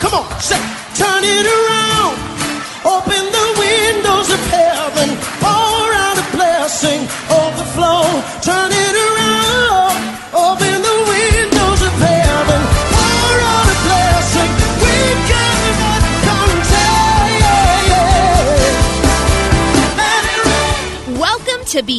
Come on, say, turn it around. Open the windows of heaven. Pour out a blessing, overflow. Turn it around. Open the windows of heaven. Pour out a blessing. We. Welcome to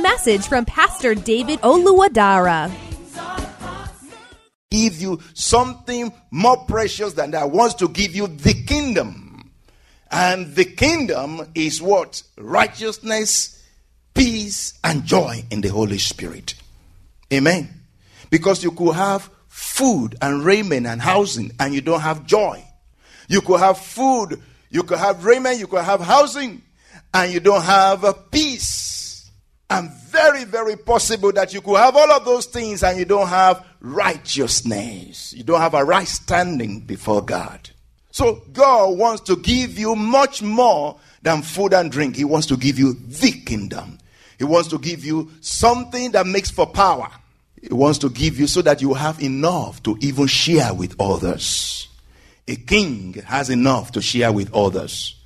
message from Pastor David Oluwadara. give you something more precious than that. Wants to give you the kingdom. And the kingdom is what? Righteousness, peace, and joy in the Holy Spirit. Amen. Because you could have food and raiment and housing and you don't have joy. You could have food, you could have raiment, you could have housing, and you don't have peace. And very, very possible that you could have all of those things and you don't have righteousness. You don't have a right standing before God. So God wants to give you much more than food and drink. He wants to give you the kingdom. He wants to give you something that makes for power. He wants to give you so that you have enough to even share with others. A king has enough to share with others.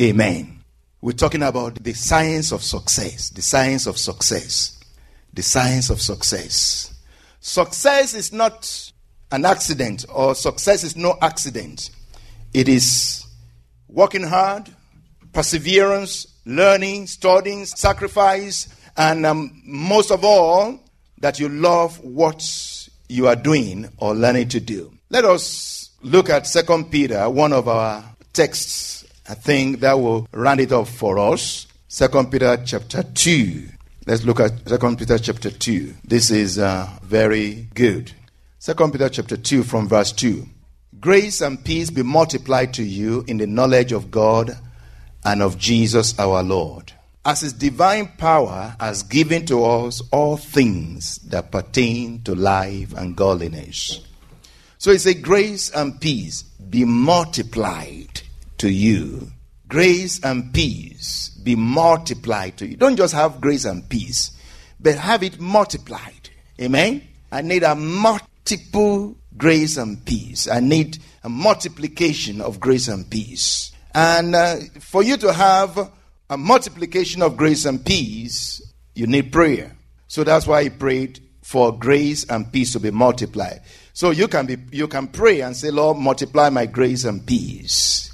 Amen. We're talking about the science of success. The science of success. The science of success. Success is not an accident, or success is no accident. It is working hard, perseverance, learning, studying, sacrifice, and um, most of all, that you love what you are doing or learning to do. Let us look at Second Peter, one of our texts. I think that will round it off for us. Second Peter chapter two. Let's look at Second Peter chapter two. This is uh, very good. Second Peter chapter two from verse two. Grace and peace be multiplied to you in the knowledge of God and of Jesus our Lord. As his divine power has given to us all things that pertain to life and godliness. So it's a grace and peace be multiplied to you. Grace and peace be multiplied to you. Don't just have grace and peace, but have it multiplied. Amen? I need a multiple grace and peace. I need a multiplication of grace and peace. And uh, for you to have a multiplication of grace and peace, you need prayer. So that's why he prayed for grace and peace to be multiplied. So you can be you can pray and say, Lord, multiply my grace and peace.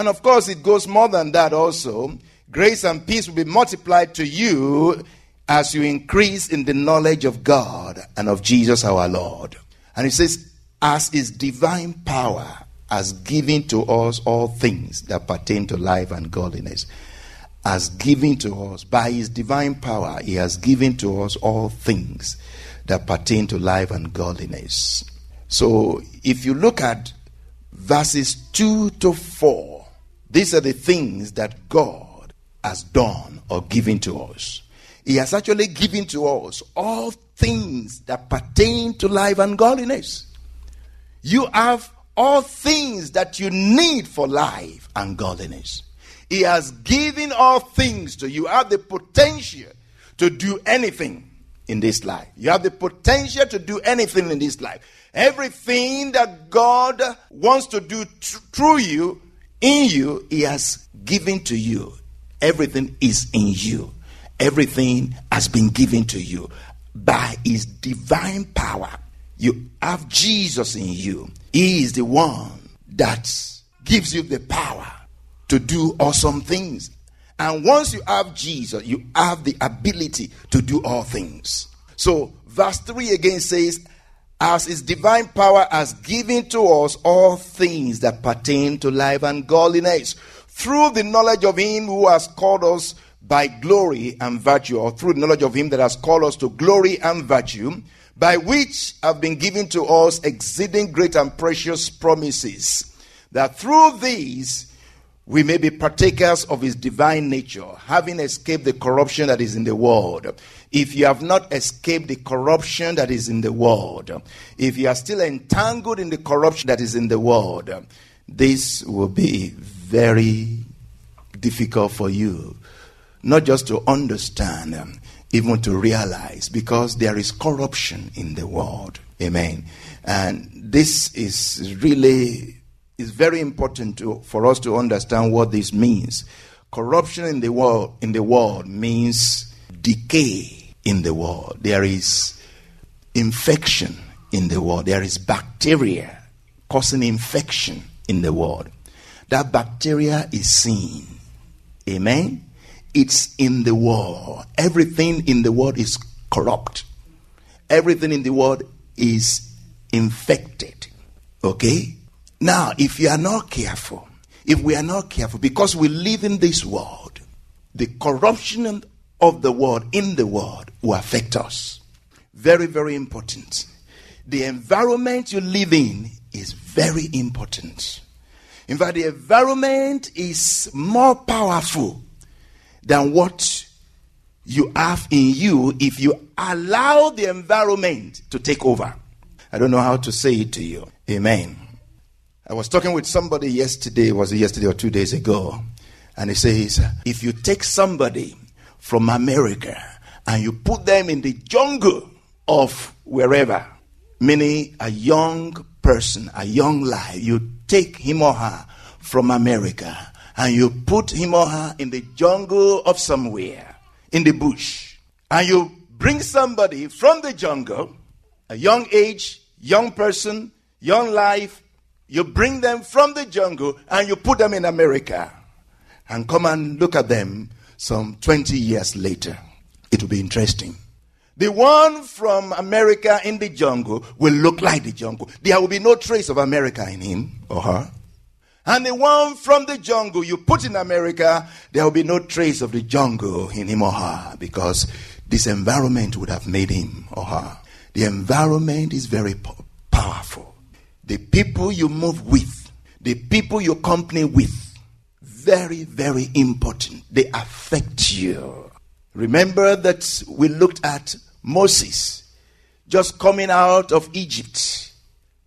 And of course, it goes more than that also. Grace and peace will be multiplied to you as you increase in the knowledge of God and of Jesus our Lord. And he says, as his divine power has given to us all things that pertain to life and godliness. Has given to us, by his divine power, he has given to us all things that pertain to life and godliness. So if you look at verses 2 to 4, these are the things that God has done or given to us. He has actually given to us all things that pertain to life and godliness. You have all things that you need for life and godliness. He has given all things to you. You have the potential to do anything in this life. You have the potential to do anything in this life. Everything that God wants to do tr- through you, in you, He has given to you. Everything is in you. Everything has been given to you by His divine power. You have Jesus in you. He is the one that gives you the power to do awesome things. And once you have Jesus, you have the ability to do all things. So, verse 3 again says, As his divine power has given to us all things that pertain to life and godliness, through the knowledge of him who has called us by glory and virtue, or through the knowledge of him that has called us to glory and virtue, by which have been given to us exceeding great and precious promises, that through these we may be partakers of his divine nature, having escaped the corruption that is in the world. If you have not escaped the corruption that is in the world, if you are still entangled in the corruption that is in the world, this will be very difficult for you. Not just to understand, even to realize, because there is corruption in the world. Amen. And this is really is very important to, for us to understand what this means. Corruption in the world in the world means decay in the world. There is infection in the world. There is bacteria causing infection in the world. That bacteria is seen. Amen. It's in the world. Everything in the world is corrupt. Everything in the world is infected. Okay? Now, if you are not careful, if we are not careful, because we live in this world, the corruption of the world in the world will affect us. Very, very important. The environment you live in is very important. In fact, the environment is more powerful than what you have in you if you allow the environment to take over. I don't know how to say it to you. Amen. I was talking with somebody yesterday, was it yesterday or two days ago? And he says, if you take somebody from America and you put them in the jungle of wherever, meaning a young person, a young life, you take him or her from America and you put him or her in the jungle of somewhere, in the bush, and you bring somebody from the jungle, a young age, young person, young life, you bring them from the jungle and you put them in America and come and look at them some 20 years later. It will be interesting. The one from America in the jungle will look like the jungle. There will be no trace of America in him or her. And the one from the jungle you put in America, there will be no trace of the jungle in him or her because this environment would have made him or her. The environment is very powerful the people you move with, the people you company with, very, very important. They affect you. Remember that we looked at Moses just coming out of Egypt,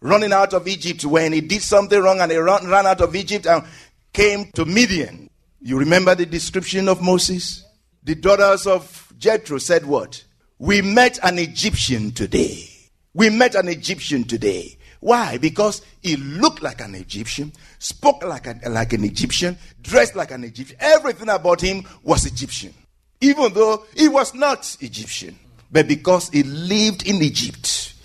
running out of Egypt when he did something wrong and he ran, ran out of Egypt and came to Midian. You remember the description of Moses? The daughters of Jethro said, What? We met an Egyptian today. We met an Egyptian today. Why? Because he looked like an Egyptian, spoke like, a, like an Egyptian, dressed like an Egyptian. Everything about him was Egyptian. Even though he was not Egyptian. But because he lived in Egypt,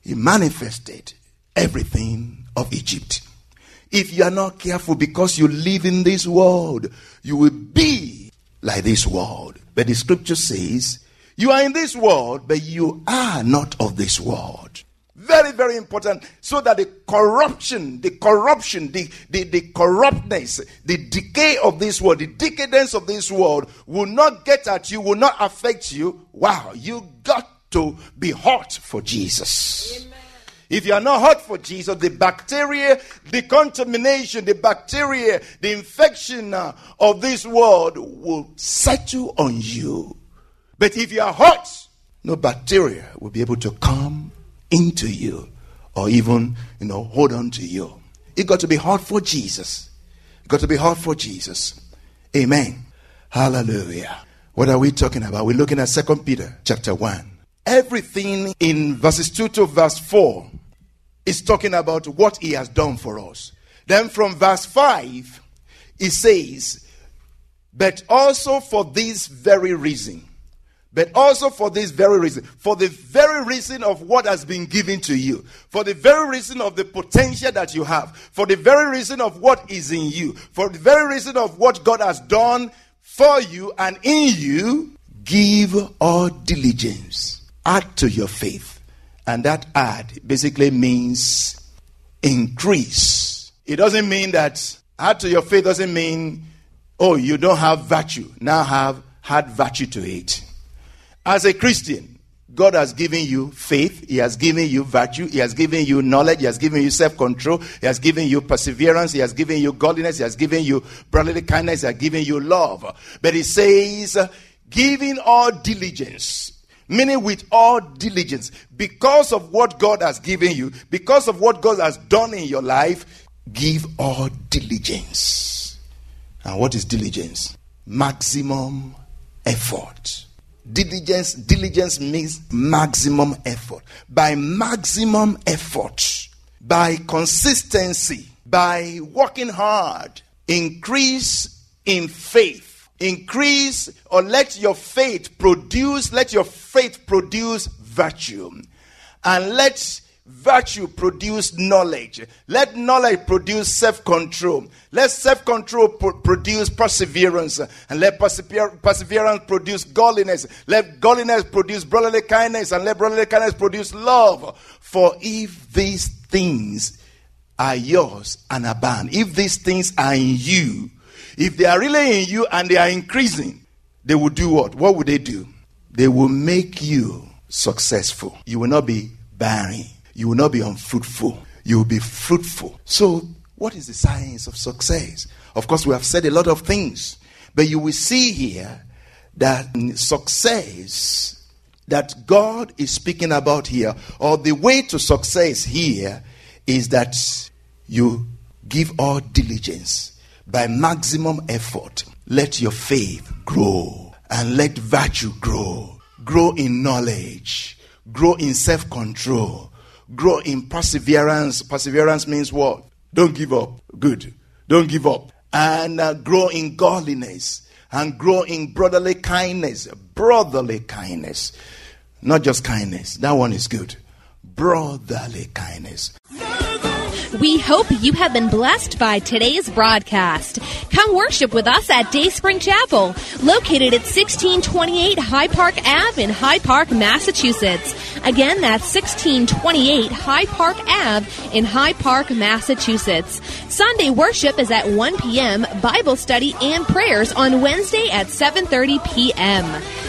he manifested everything of Egypt. If you are not careful because you live in this world, you will be like this world. But the scripture says, you are in this world, but you are not of this world. Very, very important. So that the corruption, the corruption, the, the, the corruptness, the decay of this world, the decadence of this world will not get at you, will not affect you. Wow, you got to be hot for Jesus. Amen. If you are not hot for Jesus, the bacteria, the contamination, the bacteria, the infection uh, of this world will settle on you. But if you are hot, no bacteria will be able to come into you or even, you know, hold on to you. It got to be hard for Jesus. It got to be hard for Jesus. Amen. Hallelujah. What are we talking about? We're looking at Second Peter chapter 1. Everything in verses 2 to verse 4 is talking about what he has done for us. Then from verse 5, it says, But also for this very reason, but also for this very reason. For the very reason of what has been given to you. For the very reason of the potential that you have. For the very reason of what is in you. For the very reason of what God has done for you and in you. Give all diligence. Add to your faith. And that add basically means increase. It doesn't mean that add to your faith doesn't mean, oh, you don't have virtue. Now have had virtue to it. As a Christian, God has given you faith, He has given you virtue, He has given you knowledge, He has given you self control, He has given you perseverance, He has given you godliness, He has given you brotherly kindness, He has given you love. But He says, giving all diligence, meaning with all diligence, because of what God has given you, because of what God has done in your life, give all diligence. And what is diligence? Maximum effort. Diligence, diligence means maximum effort. By maximum effort, by consistency, by working hard, increase in faith. Increase or let your faith produce, let your faith produce virtue. And let virtue produce knowledge. Let knowledge produce self control. Let self control produce perseverance. And let persever- perseverance produce godliness. Let godliness produce brotherly kindness. And let brotherly kindness produce love. For if these things are yours and abound, if these things are in you, if they are really in you and they are increasing, they will do what? What will they do? They will make you successful. You will not be barren. You will not be unfruitful. You will be fruitful. So, what is the science of success? Of course, we have said a lot of things, but you will see here that success that God is speaking about here, or the way to success here, is that you give all diligence by maximum effort. Let your faith grow and let virtue grow. Grow in knowledge, grow in self control, grow in perseverance. Perseverance means what? Don't give up. Good. Don't give up. And uh, grow in godliness and grow in brotherly kindness. Brotherly kindness. Not just kindness. That one is good. Brotherly kindness. We hope you have been blessed by today's broadcast. Come worship with us at Dayspring Chapel, located at 1628 Hyde Park Ave in Hyde Park, Massachusetts. Again, that's 1628 Hyde Park Ave in Hyde Park, Massachusetts. Sunday worship is at 1 p.m., Bible study and prayers on Wednesday at 7:30 p.m.